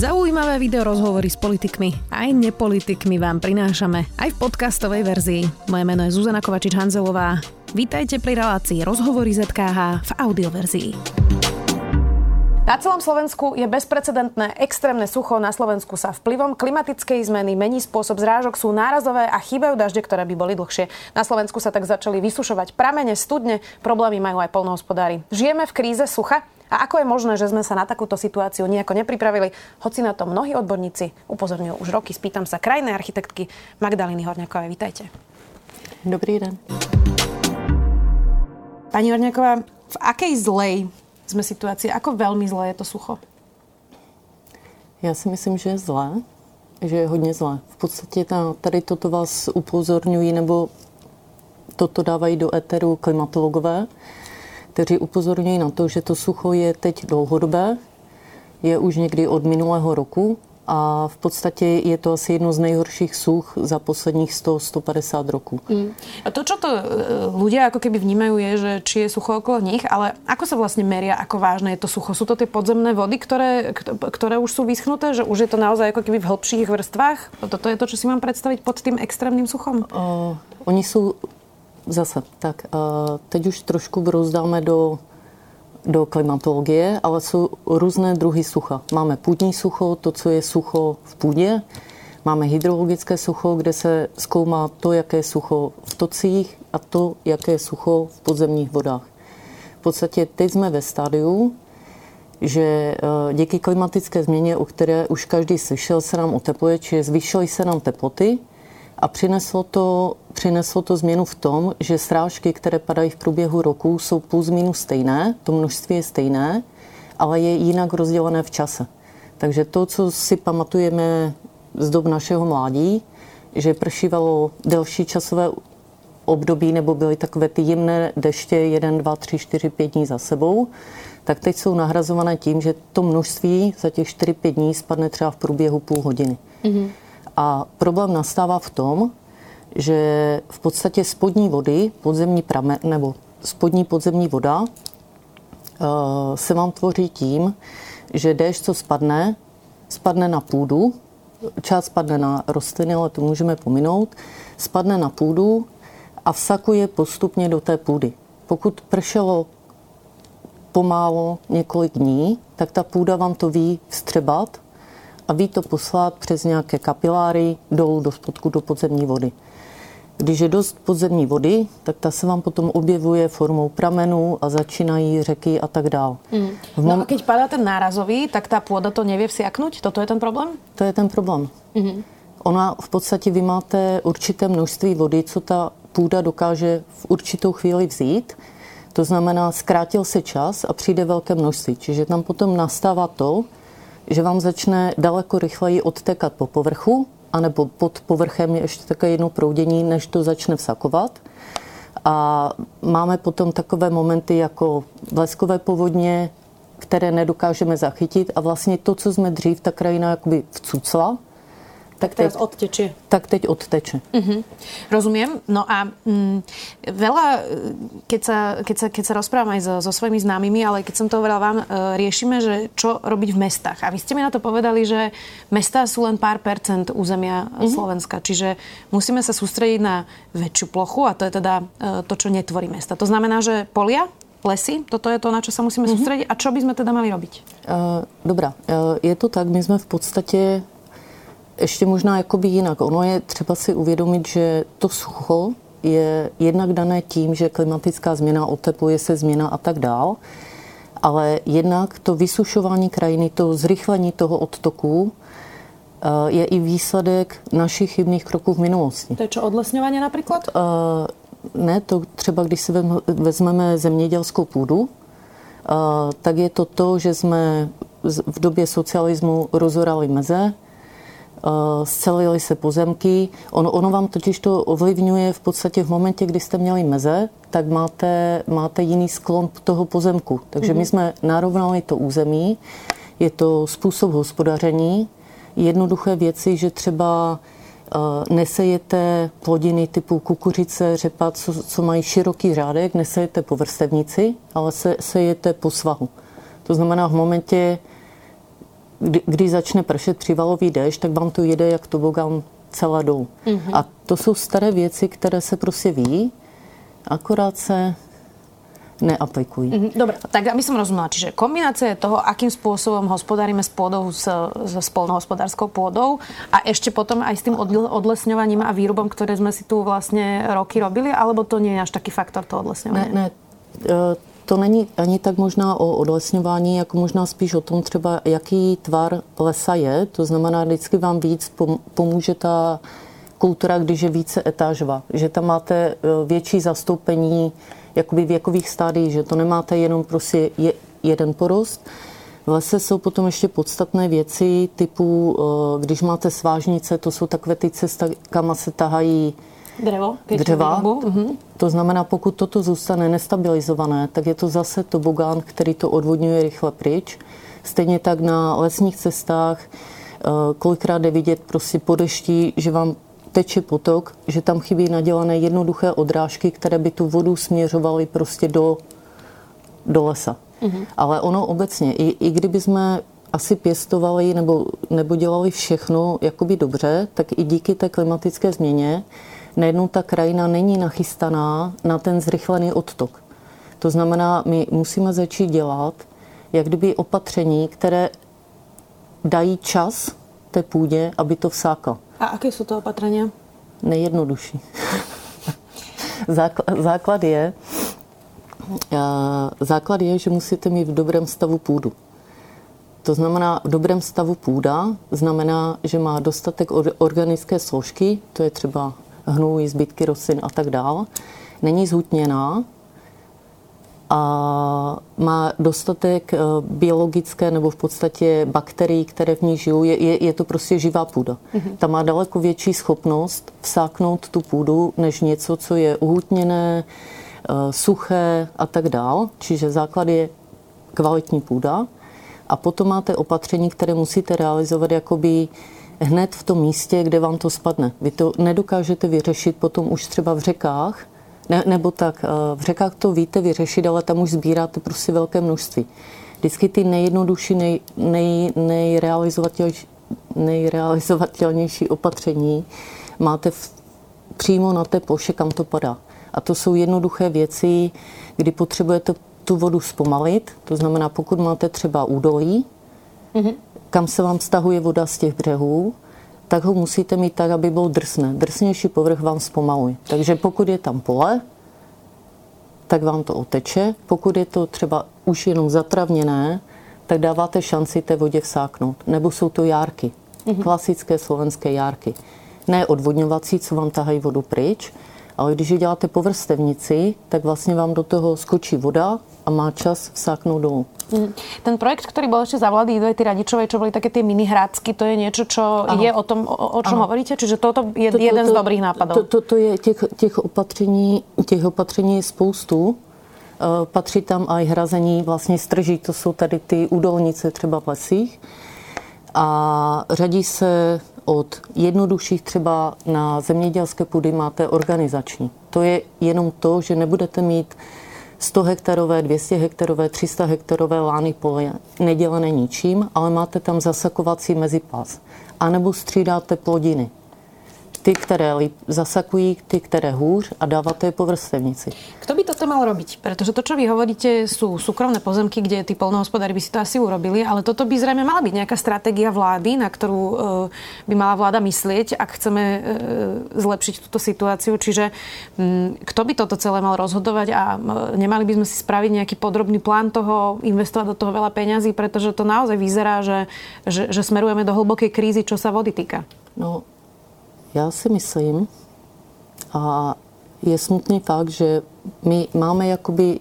Zaujímavé video rozhovory s politikmi aj nepolitikmi vám prinášame aj v podcastovej verzii. Moje meno je Zuzana Kovačič-Hanzelová. Vítajte pri relácii Rozhovory ZKH v audioverzii. Na celom Slovensku je bezprecedentné extrémne sucho. Na Slovensku sa vplyvom klimatickej zmeny mení spôsob zrážok, sú nárazové a chýbajú dažde, ktoré by boli dlhšie. Na Slovensku sa tak začali vysušovať pramene, studne, problémy majú aj polnohospodári. Žijeme v kríze sucha? A ako je možné, že sme sa na takúto situáciu nejako nepripravili, hoci na to mnohí odborníci upozorňujú už roky. Spýtam sa krajnej architektky Magdaliny Horňakovej. Vítajte. Dobrý den. Pani Horňaková, v akej zlej jsme situácii? Ako velmi zlé je to sucho? Já si myslím, že je zlé, že je hodně zlé. V podstatě ta, tady toto vás upozorňují nebo toto dávají do éteru klimatologové, kteří upozorňují na to, že to sucho je teď dlouhodobé, je už někdy od minulého roku a v podstatě je to asi jedno z nejhorších such za posledních 100-150 roků. Mm. A to, co to e, lidé jako keby vnímají, je, že či je sucho okolo nich, ale ako se vlastně merí, jako vážné je to sucho? Jsou to ty podzemné vody, které, které už jsou vyschnuté, že už je to naozaj jako keby v hlbších vrstvách? Toto je to, co si mám představit pod tím extrémním suchom? Uh, oni jsou Zase, tak eh, teď už trošku brouzdáme do, do klimatologie, ale jsou různé druhy sucha. Máme půdní sucho, to, co je sucho v půdě, máme hydrologické sucho, kde se zkoumá to, jaké je sucho v tocích a to, jaké je sucho v podzemních vodách. V podstatě teď jsme ve stádiu, že eh, díky klimatické změně, o které už každý slyšel, se nám otepluje, či zvýšily se nám teploty, a přineslo to, přineslo to změnu v tom, že srážky, které padají v průběhu roku, jsou plus minus stejné, to množství je stejné, ale je jinak rozdělené v čase. Takže to, co si pamatujeme z dob našeho mládí, že pršívalo delší časové období nebo byly takové ty jemné deště 1, 2, 3, 4, 5 dní za sebou, tak teď jsou nahrazované tím, že to množství za těch 4-5 dní spadne třeba v průběhu půl hodiny. Mm-hmm. A problém nastává v tom, že v podstatě spodní vody, podzemní pramen, nebo spodní podzemní voda eh, se vám tvoří tím, že déš, co spadne, spadne na půdu, část spadne na rostliny, ale to můžeme pominout, spadne na půdu a vsakuje postupně do té půdy. Pokud pršelo pomálo několik dní, tak ta půda vám to ví vstřebat a ví to poslat přes nějaké kapiláry dolů do spodku do podzemní vody. Když je dost podzemní vody, tak ta se vám potom objevuje formou pramenů a začínají řeky a tak dál. Mm. No a když padá ten nárazový, tak ta půda to nevě vsiaknout? Toto je ten problém? To je ten problém. Mm-hmm. Ona v podstatě, vy máte určité množství vody, co ta půda dokáže v určitou chvíli vzít. To znamená, zkrátil se čas a přijde velké množství. Čiže tam potom nastává to, že vám začne daleko rychleji odtekat po povrchu, anebo pod povrchem je ještě také jedno proudění, než to začne vsakovat. A máme potom takové momenty jako bleskové povodně, které nedokážeme zachytit a vlastně to, co jsme dřív, ta krajina jakoby vcucla, tak teraz teď, odteče. Tak teď odteče. Uh-huh. Rozumiem. No a mm, veľa, keď sa, keď, sa, keď sa rozprávam aj so, so svojimi známymi, ale keď som to hovorila vám, e, riešime, že čo robiť v mestách. A vy ste mi na to povedali, že mesta sú len pár percent územia uh-huh. Slovenska. Čiže musíme sa sústrediť na väčšiu plochu a to je teda e, to, čo netvorí mesta. To znamená, že polia, lesy, toto je to, na čo se musíme mm-hmm. soustředit. A co bychom teda měli robiť? Uh, dobrá, uh, je to tak, my jsme v podstatě ještě možná jakoby jinak. Ono je třeba si uvědomit, že to sucho je jednak dané tím, že klimatická změna, otepluje se změna a tak dál, ale jednak to vysušování krajiny, to zrychlení toho odtoku eh, je i výsledek našich chybných kroků v minulosti. To je čo, odlesňování například? Eh, ne, to třeba když si vezmeme zemědělskou půdu, eh, tak je to to, že jsme v době socialismu rozorali meze, Eh, scelily se pozemky. On, ono vám totiž to ovlivňuje v podstatě v momentě, kdy jste měli meze, tak máte, máte jiný sklon toho pozemku. Takže mm-hmm. my mhm. jsme narovnali to území, je to způsob hospodaření, jednoduché věci, že třeba eh, nesejete plodiny typu kukuřice, řepa, co, co mají široký řádek, nesejete po vrstevnici, ale se, sejete po svahu. To znamená, v momentě, kdy, když začne pršet přivalový déšť, tak vám to jede jak tobogán celá dolů. Mm-hmm. A to jsou staré věci, které se prostě ví, akorát se neaplikují. Mm-hmm. Dobre, tak aby som rozumela, čiže kombinácia toho, akým spôsobom hospodárime s pôdou, s, s spolnohospodárskou pôdou a ešte potom aj s tým odlesňovaním a výrubom, ktoré sme si tu vlastne roky robili, alebo to nie je až taký faktor to odlesňovania? Ne, ne, e, to není ani tak možná o odlesňování, jako možná spíš o tom třeba, jaký tvar lesa je. To znamená, vždycky vám víc pomůže ta kultura, když je více etážová. Že tam máte e, větší zastoupení jakoby věkových stádií, že to nemáte jenom prostě je, jeden porost. V lese jsou potom ještě podstatné věci typu, e, když máte svážnice, to jsou takové ty cesta, kam se tahají Drevo, dřeva. Uh-huh. To znamená, pokud toto zůstane nestabilizované, tak je to zase tobogán, který to odvodňuje rychle pryč. Stejně tak na lesních cestách, eh, kolikrát je vidět prostě po dešti, že vám teče potok, že tam chybí nadělané jednoduché odrážky, které by tu vodu směřovaly prostě do, do lesa. Uh-huh. Ale ono obecně, i, i kdyby jsme asi pěstovali nebo, nebo dělali všechno jakoby dobře, tak i díky té klimatické změně najednou ta krajina není nachystaná na ten zrychlený odtok. To znamená, my musíme začít dělat jak kdyby opatření, které dají čas té půdě, aby to vsáklo. A jaké jsou to opatření? Nejjednodušší. základ je, eh, základ je, že musíte mít v dobrém stavu půdu. To znamená, v dobrém stavu půda znamená, že má dostatek organické složky, to je třeba hnůj, zbytky rostlin a tak dál. Není zhutněná a má dostatek eh, biologické nebo v podstatě bakterií, které v ní žijou. Je, je, je to prostě živá půda. Mm-hmm. Ta má daleko větší schopnost vsáknout tu půdu, než něco, co je uhutněné, eh, suché a tak dál. Čiže základ je kvalitní půda. A potom máte opatření, které musíte realizovat jakoby hned v tom místě, kde vám to spadne. Vy to nedokážete vyřešit potom už třeba v řekách, ne, nebo tak, eh, v řekách to víte vyřešit, ale tam už sbíráte prostě velké množství. Vždycky ty nejjednodušší, nej, nej, nejrealizovatelnější, nejrealizovatelnější opatření máte v, přímo na té ploše, kam to padá. A to jsou jednoduché věci, kdy potřebujete tu vodu zpomalit. To znamená, pokud máte třeba údolí, mm-hmm kam se vám stahuje voda z těch břehů, tak ho musíte mít tak, aby byl drsné. Drsnější povrch vám zpomaluje. Takže pokud je tam pole, tak vám to oteče. Pokud je to třeba už jenom zatravněné, tak dáváte šanci té vodě vsáknout. Nebo jsou to járky. Mm-hmm. Klasické slovenské járky. Ne odvodňovací, co vám tahají vodu pryč, ale když ji děláte po vrstevnici, tak vlastně vám do toho skočí voda a má čas vsáknout dolů. Ten projekt, ktorý bol ešte za vlády Ivety Radičovej, čo boli také tie mini hrácky, to je niečo, čo ano. je o tom, o, o čom ano. hovoríte? Čiže toto je to, to, jeden to, z dobrých nápadov. To, to, to je těch, těch, opatření, těch opatření je spoustu. Uh, patří tam i hrazení vlastně strží, to jsou tady ty údolnice třeba v lesích. A řadí se od jednodušších třeba na zemědělské půdy máte organizační. To je jenom to, že nebudete mít 100 hektarové, 200 hektarové, 300 hektarové lány pole nedělené ničím, ale máte tam zasakovací mezipás. A nebo střídáte plodiny ty, které líp zasakují, ty, které hůř a dáváte je po vrstevnici. Kto by toto mal robiť? Pretože to, čo vy hovoríte, sú súkromné pozemky, kde tí polnohospodári by si to asi urobili, ale toto by zrejme mala byť nejaká stratégia vlády, na ktorú e, by mala vláda myslieť, ak chceme e, zlepšiť túto situáciu. Čiže kto by toto celé mal rozhodovať a nemali by sme si spraviť nejaký podrobný plán toho, investovať do toho veľa peňazí, pretože to naozaj vyzerá, že, že, že smerujeme do hlbokej krízy, čo sa vody týka. No, já si myslím, a je smutný fakt, že my máme jakoby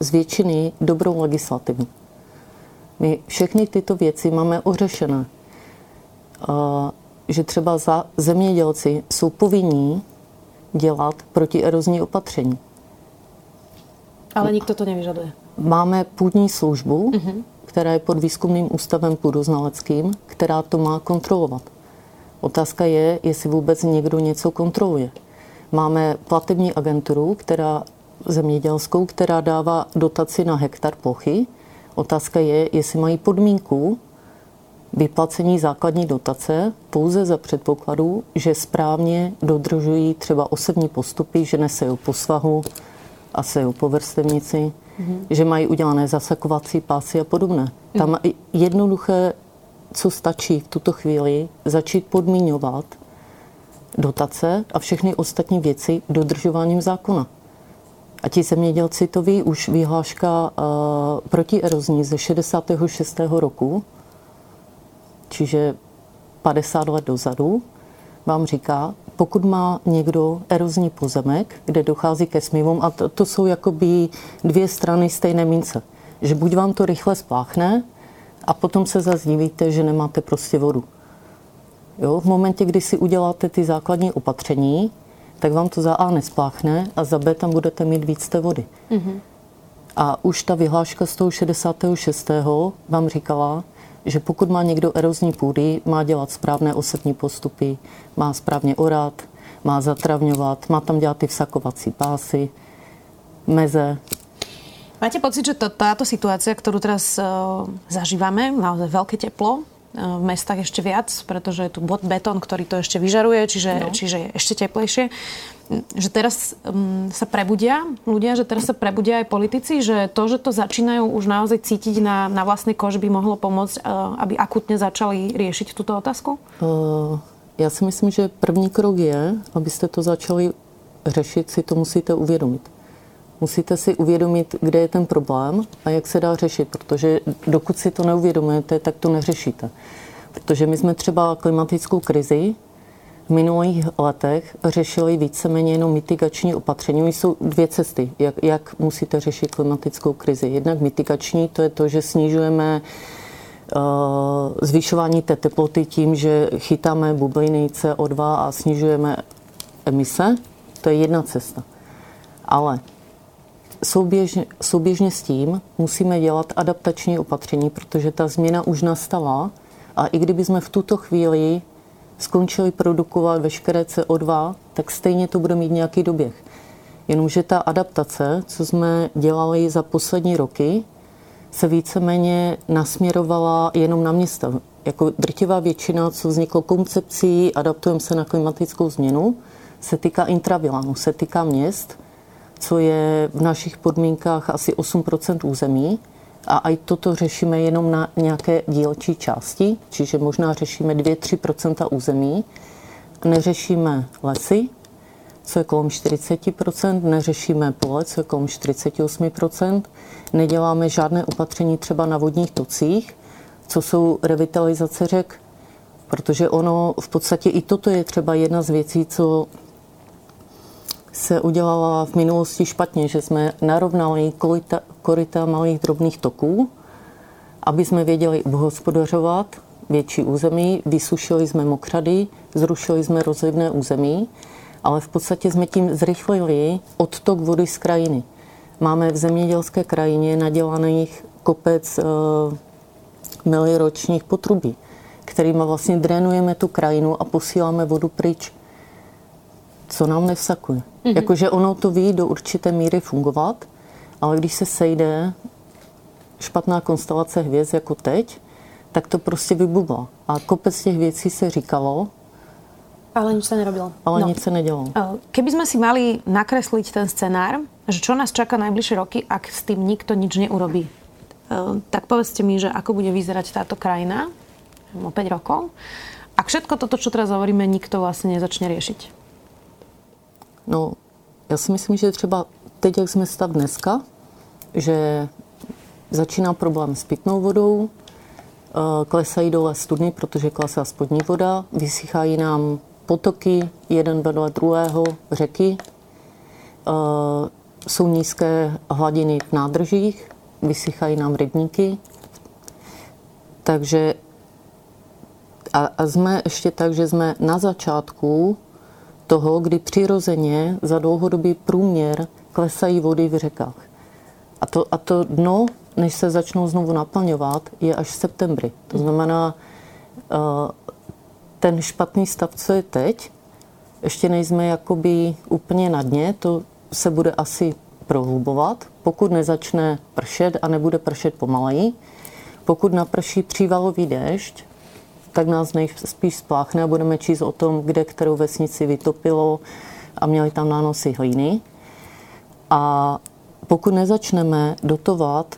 z většiny dobrou legislativu. My všechny tyto věci máme ořešené. Že třeba za zemědělci jsou povinní dělat protierozní opatření. Ale nikdo to nevyžaduje. Máme půdní službu, uh-huh. která je pod výzkumným ústavem půdoznaleckým, která to má kontrolovat. Otázka je, jestli vůbec někdo něco kontroluje. Máme platební agenturu, která zemědělskou, která dává dotaci na hektar plochy. Otázka je, jestli mají podmínku vyplacení základní dotace pouze za předpokladu, že správně dodržují třeba osobní postupy, že nesejou po svahu a sejou po vrstevnici, mm-hmm. že mají udělané zasakovací pásy a podobné. Tam jednoduché, co stačí v tuto chvíli, začít podmíňovat dotace a všechny ostatní věci dodržováním zákona. A ti zemědělci to ví, už vyhláška uh, proti erozní ze 66. roku, čiže 50 let dozadu, vám říká, pokud má někdo erozní pozemek, kde dochází ke smívům, a to, to jsou jakoby dvě strany stejné mince, že buď vám to rychle spláchne, a potom se zase divíte, že nemáte prostě vodu. Jo, v momentě, kdy si uděláte ty základní opatření, tak vám to za A nespláchne a za B tam budete mít víc té vody. Mm-hmm. A už ta vyhláška z toho 66. vám říkala, že pokud má někdo erozní půdy, má dělat správné osetní postupy, má správně orát, má zatravňovat, má tam dělat ty vsakovací pásy, meze. Máte pocit, že to, táto situácia, ktorú teraz uh, zažívame, naozaj veľké teplo, v mestách ešte viac, pretože je tu betón, ktorý to ešte vyžaruje, čiže, no. čiže je ešte teplejšie. Že teraz um, sa prebudia ľudia, že teraz sa prebudia aj politici, že to, že to začínajú už naozaj cítiť na, na vlastnej koži, by mohlo pomôcť, uh, aby akutne začali riešiť túto otázku? Uh, já si myslím, že první krok je, abyste to začali řešit, si to musíte uvědomit musíte si uvědomit, kde je ten problém a jak se dá řešit, protože dokud si to neuvědomujete, tak to neřešíte. Protože my jsme třeba klimatickou krizi v minulých letech řešili víceméně jenom mitigační opatření. Jsou dvě cesty, jak, jak musíte řešit klimatickou krizi. Jednak mitigační, to je to, že snižujeme uh, zvyšování té teploty tím, že chytáme bubliny CO2 a snižujeme emise. To je jedna cesta. Ale souběžně, souběžně s tím musíme dělat adaptační opatření, protože ta změna už nastala a i kdyby jsme v tuto chvíli skončili produkovat veškeré CO2, tak stejně to bude mít nějaký doběh. Jenomže ta adaptace, co jsme dělali za poslední roky, se víceméně nasměrovala jenom na města. Jako drtivá většina, co vzniklo koncepcí, adaptujeme se na klimatickou změnu, se týká intravilánu, se týká měst – co je v našich podmínkách asi 8% území. A i toto řešíme jenom na nějaké dílčí části, čiže možná řešíme 2-3% území. Neřešíme lesy, co je kolem 40% neřešíme pole, co je kolem 48% neděláme žádné opatření třeba na vodních tocích, co jsou revitalizace řek, protože ono v podstatě i toto je třeba jedna z věcí, co se udělala v minulosti špatně, že jsme narovnali korita, korita malých drobných toků, aby jsme věděli obhospodařovat větší území, vysušili jsme mokřady, zrušili jsme rozlivné území, ale v podstatě jsme tím zrychlili odtok vody z krajiny. Máme v zemědělské krajině nadělaných kopec e, miliročních potrubí, kterými vlastně drenujeme tu krajinu a posíláme vodu pryč co nám nevsakuje. Mm-hmm. Jakože ono to ví do určité míry fungovat, ale když se sejde špatná konstelace hvězd jako teď, tak to prostě vybubla. A kopec těch věcí se říkalo, ale nič sa nerobilo. Ale no. nič sa nedělalo. Keby sme si mali nakresliť ten scenár, že čo nás čaká najbližšie roky, ak s tým nikto nič neurobí, tak povedzte mi, že ako bude vyzerať táto krajina o 5 rokov, ak všetko toto, čo teraz hovoríme, nikto vlastne nezačne riešiť. No, já si myslím, že třeba teď, jak jsme stav dneska, že začíná problém s pitnou vodou, eh, klesají dole studny, protože klesá spodní voda, vysychají nám potoky, jeden vedle druhého, řeky, eh, jsou nízké hladiny v nádržích, vysychají nám rybníky, takže a, a jsme ještě tak, že jsme na začátku toho, kdy přirozeně za dlouhodobý průměr klesají vody v řekách. A to, a to dno, než se začnou znovu naplňovat, je až v septembri. To znamená, eh, ten špatný stav, co je teď, ještě nejsme jakoby úplně na dně, to se bude asi prohlubovat, pokud nezačne pršet a nebude pršet pomaleji. Pokud naprší přívalový déšť, tak nás nejspíš spláchne a budeme číst o tom, kde kterou vesnici vytopilo a měli tam nánosy hlíny. A pokud nezačneme dotovat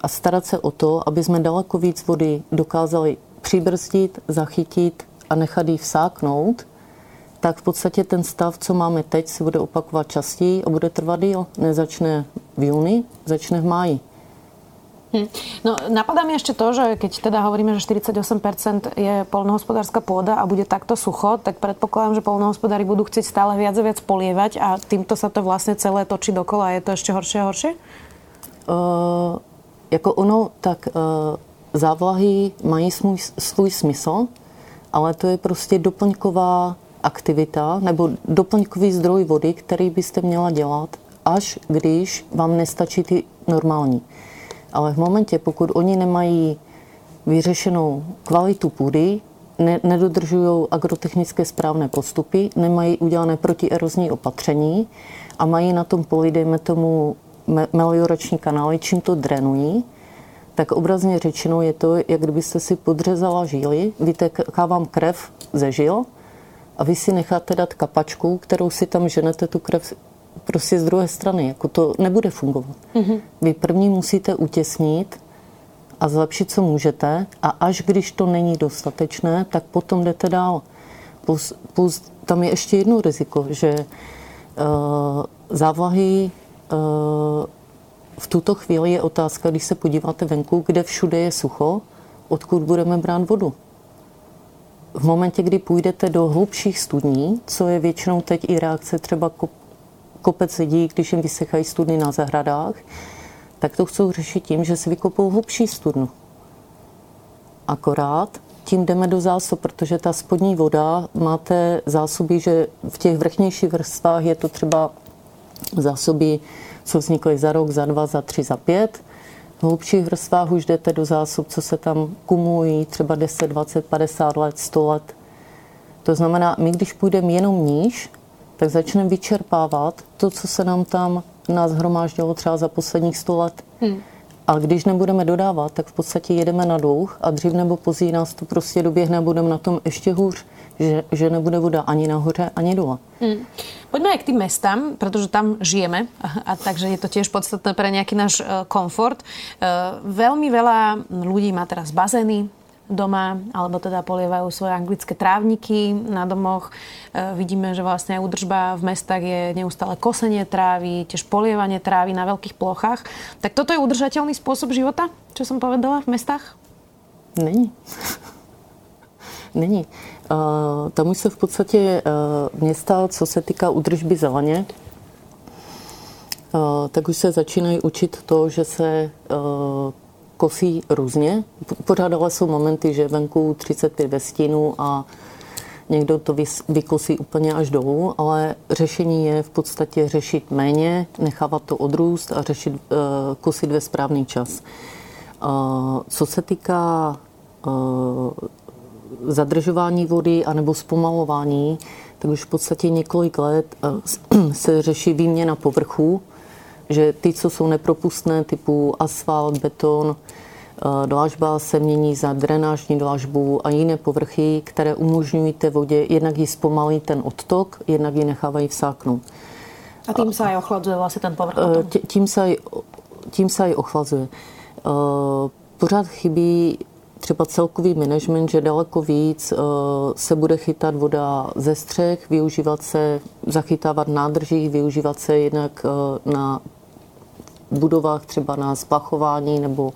a starat se o to, aby jsme daleko víc vody dokázali přibrzdit, zachytit a nechat ji vsáknout, tak v podstatě ten stav, co máme teď, se bude opakovat častěji a bude trvat díl. Nezačne v júni, začne v máji. Hm. No, napadá mi ešte to, že keď teda hovoríme, že 48% je polnohospodárska pôda a bude takto sucho, tak predpokladám, že polnohospodári budú chcieť stále viac a viac polievať a týmto sa to vlastne celé točí dokola a je to ešte horšie a horšie? Uh, jako ono, tak uh, závlahy mají svůj, svůj smysl, ale to je prostě doplňková aktivita nebo doplňkový zdroj vody, který byste měla dělat, až když vám nestačí ty normální. Ale v momentě, pokud oni nemají vyřešenou kvalitu půdy, ne, nedodržují agrotechnické správné postupy, nemají udělané protierozní opatření a mají na tom poli, dejme tomu, meliorační kanály, čím to drenují, tak obrazně řečeno je to, jak kdybyste si podřezala žíly, vyteká vám krev ze žil a vy si necháte dát kapačku, kterou si tam ženete tu krev prostě z druhé strany. Jako to nebude fungovat. Mm-hmm. Vy první musíte utěsnit a zlepšit, co můžete a až když to není dostatečné, tak potom jdete dál. Plus, plus tam je ještě jedno riziko, že uh, závlahy uh, v tuto chvíli je otázka, když se podíváte venku, kde všude je sucho, odkud budeme brát vodu. V momentě, kdy půjdete do hlubších studní, co je většinou teď i reakce třeba kopec lidí, když jim vysechají studny na zahradách, tak to chcou řešit tím, že si vykopou hlubší studnu. Akorát tím jdeme do zásob, protože ta spodní voda máte zásoby, že v těch vrchnějších vrstvách je to třeba zásoby, co vznikly za rok, za dva, za tři, za pět. V hlubších vrstvách už jdete do zásob, co se tam kumulují třeba 10, 20, 50 let, 100 let. To znamená, my když půjdeme jenom níž, tak začneme vyčerpávat to, co se nám tam nás hromáždilo třeba za posledních 100 let. Hmm. A když nebudeme dodávat, tak v podstatě jedeme na dlouh a dřív nebo později nás to prostě doběhne a budeme na tom ještě hůř, že, že nebude voda ani nahoře, ani dole. Hmm. Poďme aj k tým mestám, pretože tam žijeme a, a takže je to tiež podstatné pre nejaký náš uh, komfort. Uh, veľmi veľa ľudí má teraz bazény, doma, alebo teda polievajú svoje anglické trávniky na domoch. E, vidíme, že vlastne aj údržba v mestách je neustále kosenie trávy, tiež polievanie trávy na veľkých plochách. Tak toto je udržateľný spôsob života, čo som povedala v mestách? Není. Není. Uh, tam už se v podstatě uh, města, co se týká údržby zeleně, uh, tak už se začínají učit to, že se uh, kosí různě. Pořád ale jsou momenty, že venku 35 ve stínu a někdo to vykosí úplně až dolů, ale řešení je v podstatě řešit méně, nechávat to odrůst a řešit, uh, kosit ve správný čas. Uh, co se týká uh, zadržování vody anebo zpomalování, tak už v podstatě několik let se řeší výměna povrchů, že ty, co jsou nepropustné, typu asfalt, beton, eh, dlažba se mění za drenážní dlažbu a jiné povrchy, které umožňují té vodě, jednak ji zpomalí ten odtok, jednak ji nechávají vsáknout. A tím se aj ochladzuje vlastně ten povrch? Eh, tím se aj, tím se aj ochladzuje. Eh, pořád chybí třeba celkový management, že daleko víc se bude chytat voda ze střech, využívat se, zachytávat nádrží, využívat se jednak na budovách třeba na splachování nebo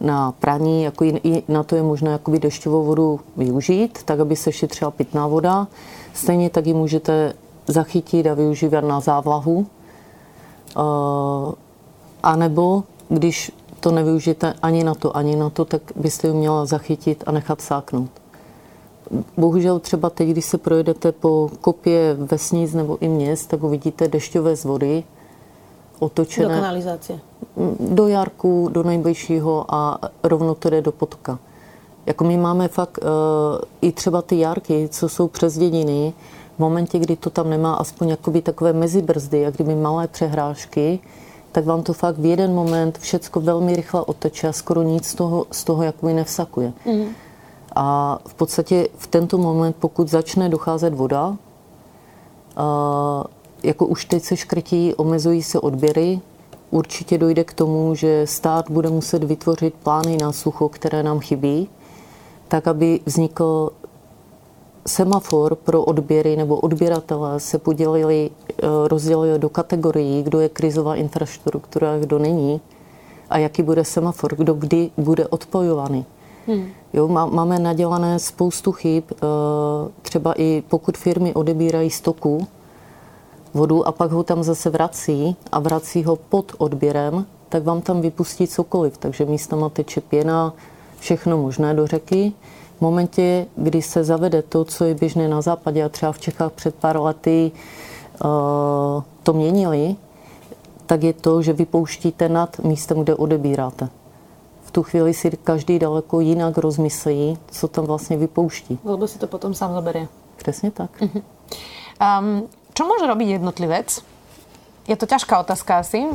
na praní, jako i na to je možné jakoby dešťovou vodu využít, tak aby se šetřila pitná voda. Stejně tak ji můžete zachytit a využívat na závlahu. A nebo když to nevyužijete ani na to, ani na to, tak byste ji měla zachytit a nechat sáknout. Bohužel třeba teď, když se projedete po kopě vesnic nebo i měst, tak uvidíte dešťové z vody, otočené. Do kanalizace. Do jarku, do nejbližšího a rovno to jde do potoka. Jako my máme fakt uh, i třeba ty jarky, co jsou přes dědiny, v momentě, kdy to tam nemá aspoň jakoby takové mezibrzdy, jak kdyby malé přehrážky, tak vám to fakt v jeden moment všecko velmi rychle oteče a skoro nic z toho, z toho jakoby nevsakuje. Mm. A v podstatě v tento moment, pokud začne docházet voda, jako už teď se škrtí, omezují se odběry, určitě dojde k tomu, že stát bude muset vytvořit plány na sucho, které nám chybí, tak aby vznikl semafor pro odběry nebo odběratele se podělili, eh, rozdělili do kategorií, kdo je krizová infrastruktura, kdo není a jaký bude semafor, kdo kdy bude odpojovaný. Hmm. Jo, máme nadělané spoustu chyb, eh, třeba i pokud firmy odebírají stoku, vodu a pak ho tam zase vrací a vrací ho pod odběrem, tak vám tam vypustí cokoliv. Takže místama teče pěna, všechno možné do řeky. V momentě, kdy se zavede to, co je běžné na západě a třeba v Čechách před pár lety uh, to měnili, tak je to, že vypouštíte nad místem, kde odebíráte. V tu chvíli si každý daleko jinak rozmyslí, co tam vlastně vypouští. Lebo si to potom sám zaberie. Přesně tak. Uh-huh. Um, čo môže robiť jednotlivec, je to ťažká otázka asi,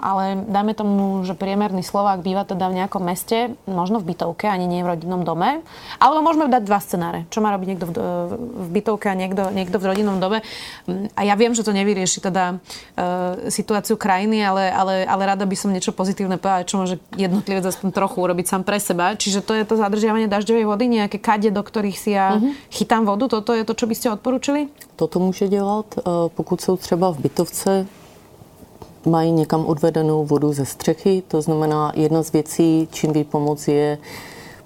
ale dajme tomu, že priemerný Slovák býva teda v nejakom meste, možno v bytovke, ani nie v rodinnom dome. Alebo môžeme dať dva scenáre. Čo má robiť niekto v bytovke a niekto, niekto v rodinnom dome. A ja viem, že to nevyrieši teda uh, situáciu krajiny, ale, ale, ale rada by som niečo pozitívne povedala, čo môže jednotlivec aspoň trochu urobiť sám pre seba. Čiže to je to zadržiavanie dažďovej vody, nejaké kade, do ktorých si ja uh-huh. chytám vodu. Toto je to, čo by ste odporučili? Toto může dělat, pokud jsou třeba v bytovce mají někam odvedenou vodu ze střechy. To znamená, jedna z věcí, čím ví pomoc, je,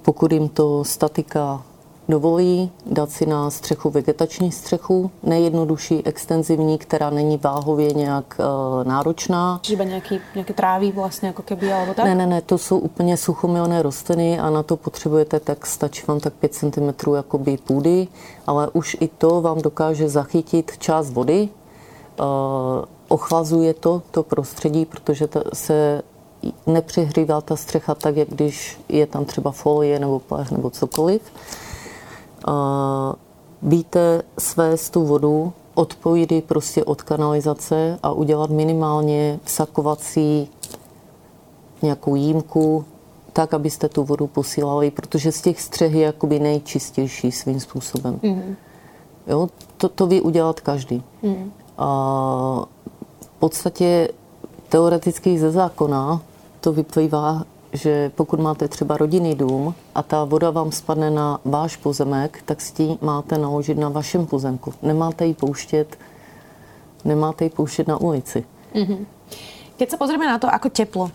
pokud jim to statika dovolí, dát si na střechu vegetační střechu, nejjednodušší, extenzivní, která není váhově nějak uh, náročná. Čiže nějaký, nějaké tráví vlastně jako keby, alebo tak? Ne, ne, ne, to jsou úplně suchomilné rostliny a na to potřebujete, tak stačí vám tak 5 cm jakoby půdy, ale už i to vám dokáže zachytit část vody, ochlazuje to, to prostředí, protože ta, se nepřihrývá ta střecha tak, jak když je tam třeba folie nebo pláž nebo cokoliv. Víte svést tu vodu, odpojit ji prostě od kanalizace a udělat minimálně vsakovací nějakou jímku, tak, abyste tu vodu posílali, protože z těch střeh je jakoby nejčistější svým způsobem. Mm-hmm. Jo, to, to ví udělat každý. Mm. A podstatě teoreticky ze zákona to vyplývá, že pokud máte třeba rodinný dům a ta voda vám spadne na váš pozemek, tak s tím máte naložit na vašem pozemku. Nemáte ji pouštět, nemáte ji pouštět na ulici. Mm-hmm. Keď sa pozrieme na to, ako teplo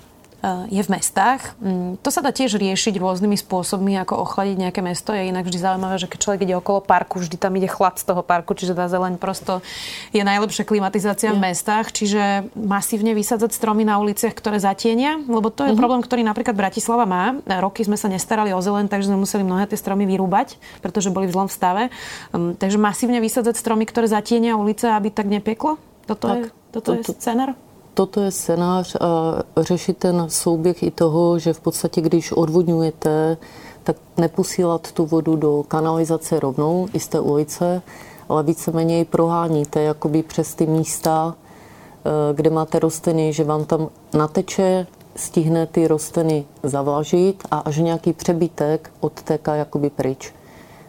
je v mestách. Mm, to sa dá tiež riešiť rôznymi spôsobmi, ako ochladiť nejaké mesto. Je inak vždy zaujímavé, že keď človek ide okolo parku, vždy tam ide chlad z toho parku, čiže tá zeleň prosto je najlepšia klimatizácia v mestách. Čiže masívne vysadzať stromy na uliciach, ktoré zatienia, lebo to je mm-hmm. problém, ktorý napríklad Bratislava má. Roky sme sa nestarali o zeleň, takže sme museli mnohé tie stromy vyrúbať, pretože boli v zlom stave. Um, takže masívne vysadzať stromy, ktoré zatienia ulice, aby tak nepieklo? Toto tak, je, toto to, je scénar? Toto je scénář a řešit ten souběh i toho, že v podstatě, když odvodňujete, tak neposílat tu vodu do kanalizace rovnou i z té ulice, ale víceméně ji proháníte jakoby přes ty místa, eh, kde máte rostliny, že vám tam nateče, stihne ty rostliny zavlažit a až nějaký přebytek odtéká jakoby pryč.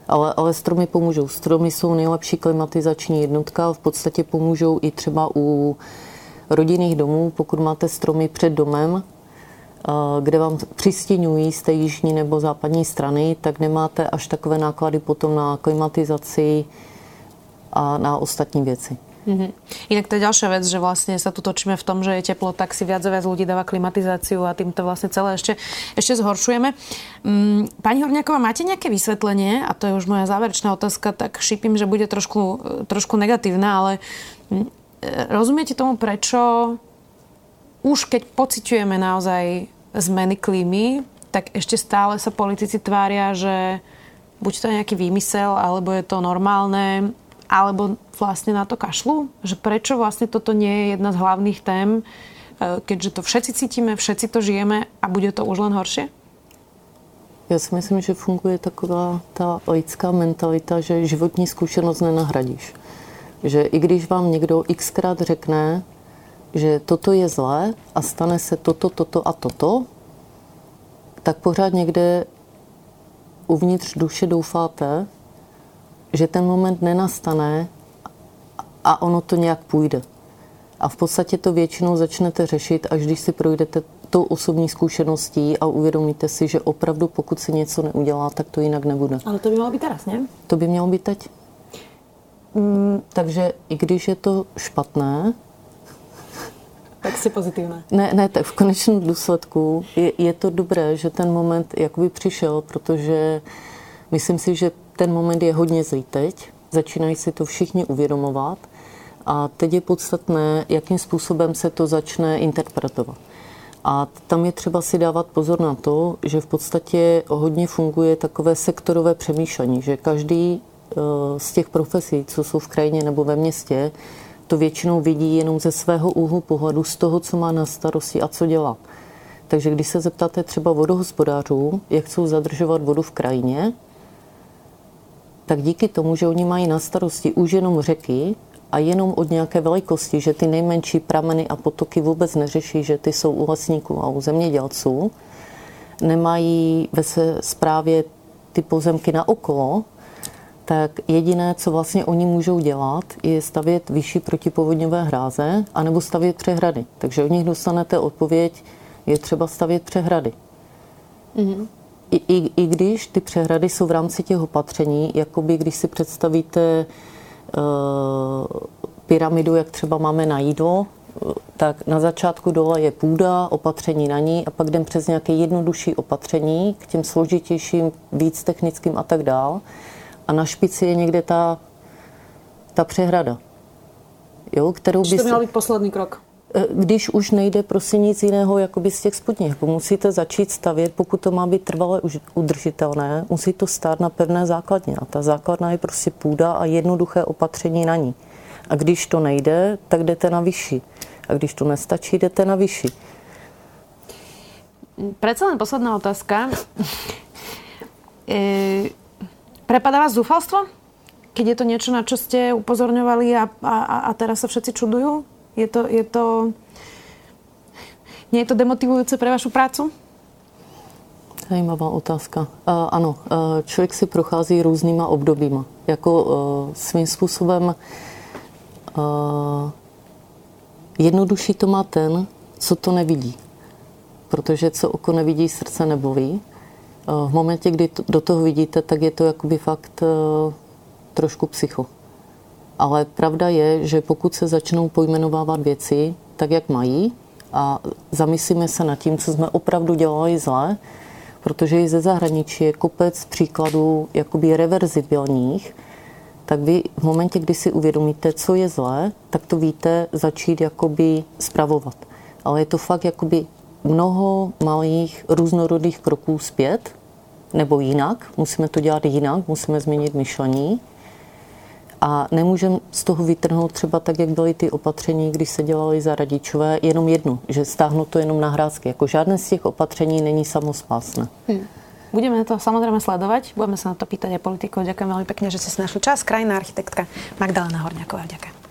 Ale, ale stromy pomůžou. Stromy jsou nejlepší klimatizační jednotka, v podstatě pomůžou i třeba u rodinných domů, pokud máte stromy před domem, eh, kde vám přistěňují z té jižní nebo západní strany, tak nemáte až takové náklady potom na klimatizaci a na ostatní věci. Mm-hmm. Inak to je ďalšia vec, že vlastne sa tu točíme v tom, že je teplo, tak si viac a viac ľudí dáva klimatizáciu a tým to vlastne celé ešte, ešte zhoršujeme. Mm, pani Horňáková, máte nejaké vysvetlenie, a to je už moja záverečná otázka, tak šípim, že bude trošku, trošku negatívna, ale mm, rozumiete tomu, prečo už keď pociťujeme naozaj zmeny klímy, tak ešte stále sa politici tvária, že buď to je nejaký výmysel, alebo je to normálne, alebo vlastne na to kašlu? Že prečo vlastne toto nie je jedna z hlavných tém, e, keďže to všetci cítime, všetci to žijeme a bude to už len horšie? Já si myslím, že funguje taková ta lidská mentalita, že životní zkušenost nenahradíš že i když vám někdo xkrát řekne, že toto je zlé a stane se toto, toto a toto, tak pořád někde uvnitř duše doufáte, že ten moment nenastane a ono to nějak půjde. A v podstatě to většinou začnete řešit, až když si projdete tou osobní zkušeností a uvědomíte si, že opravdu pokud si něco neudělá, tak to jinak nebude. Ale to by mělo být teraz, ne? To by mělo být teď. Mm, takže i když je to špatné, tak si pozitivné. Ne, ne, tak v konečném důsledku je, je to dobré, že ten moment jakoby přišel, protože myslím si, že ten moment je hodně zlý teď. Začínají si to všichni uvědomovat a teď je podstatné, jakým způsobem se to začne interpretovat. A tam je třeba si dávat pozor na to, že v podstatě hodně funguje takové sektorové přemýšlení, že každý z těch profesí, co jsou v krajině nebo ve městě, to většinou vidí jenom ze svého úhlu pohledu, z toho, co má na starosti a co dělá. Takže když se zeptáte třeba vodohospodářů, jak chcou zadržovat vodu v krajině, tak díky tomu, že oni mají na starosti už jenom řeky a jenom od nějaké velikosti, že ty nejmenší prameny a potoky vůbec neřeší, že ty jsou u lesníků a u zemědělců, nemají ve své správě ty pozemky na okolo, tak jediné, co vlastně oni můžou dělat, je stavět vyšší protipovodňové hráze anebo stavět přehrady. Takže od nich dostanete odpověď, je třeba stavět přehrady. Mm-hmm. I, i, I když ty přehrady jsou v rámci těch opatření, jakoby když si představíte uh, pyramidu, jak třeba máme na jídlo, tak na začátku dole je půda, opatření na ní a pak jdem přes nějaké jednodušší opatření k těm složitějším, víc technickým a tak dál a na špici je někde ta, ta přehrada. Jo, kterou by... To měl být poslední krok. E, když už nejde prostě nic jiného jakoby z těch spodních. Jako musíte začít stavět, pokud to má být trvale udržitelné, musí to stát na pevné základně. A ta základna je prostě půda a jednoduché opatření na ní. A když to nejde, tak jdete na vyšší. A když to nestačí, jdete na vyšší. Přece len posledná otázka. e Prepadá vás zúfalstvo? Keď je to niečo, na čo ste upozorňovali a, a, a teraz sa všetci čudujú? Je to, je to... Nie je to demotivujúce pre vašu prácu? Zajímavá otázka. Uh, ano, uh, člověk si prochází různýma obdobíma. Jako uh, svým způsobem uh, jednodušší to má ten, co to nevidí. Protože co oko nevidí, srdce nebolí. V momentě, kdy do toho vidíte, tak je to jakoby fakt eh, trošku psycho. Ale pravda je, že pokud se začnou pojmenovávat věci tak, jak mají a zamyslíme se nad tím, co jsme opravdu dělali zle, protože i ze zahraničí je kopec příkladů jakoby reverzibilních, tak vy v momentě, kdy si uvědomíte, co je zlé, tak to víte začít jakoby spravovat. Ale je to fakt jakoby mnoho malých různorodých kroků zpět, nebo jinak, musíme to dělat jinak, musíme změnit myšlení. A nemůžeme z toho vytrhnout třeba tak, jak byly ty opatření, když se dělali za radičové, jenom jedno, že stáhnu to jenom na hrázky. Jako žádné z těch opatření není samospásné. Hmm. Budeme to samozrejme sledovať, budeme sa na to pýtať aj politikov. Ďakujem veľmi pekne, že ste si našli čas. Krajná architektka Magdalena Horňáková. Ďakujem.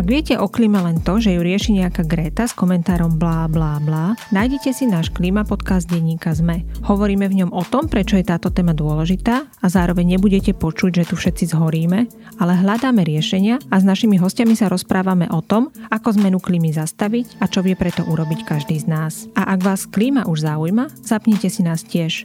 Ak viete o klíme len to, že ju rieši nejaká Greta s komentárom blá blá blá, nájdete si náš klíma podcast denníka ZME. Hovoríme v ňom o tom, prečo je táto téma dôležitá a zároveň nebudete počuť, že tu všetci zhoríme, ale hľadáme riešenia a s našimi hostiami sa rozprávame o tom, ako zmenu klímy zastaviť a čo vie preto urobiť každý z nás. A ak vás klíma už zaujíma, zapnite si nás tiež.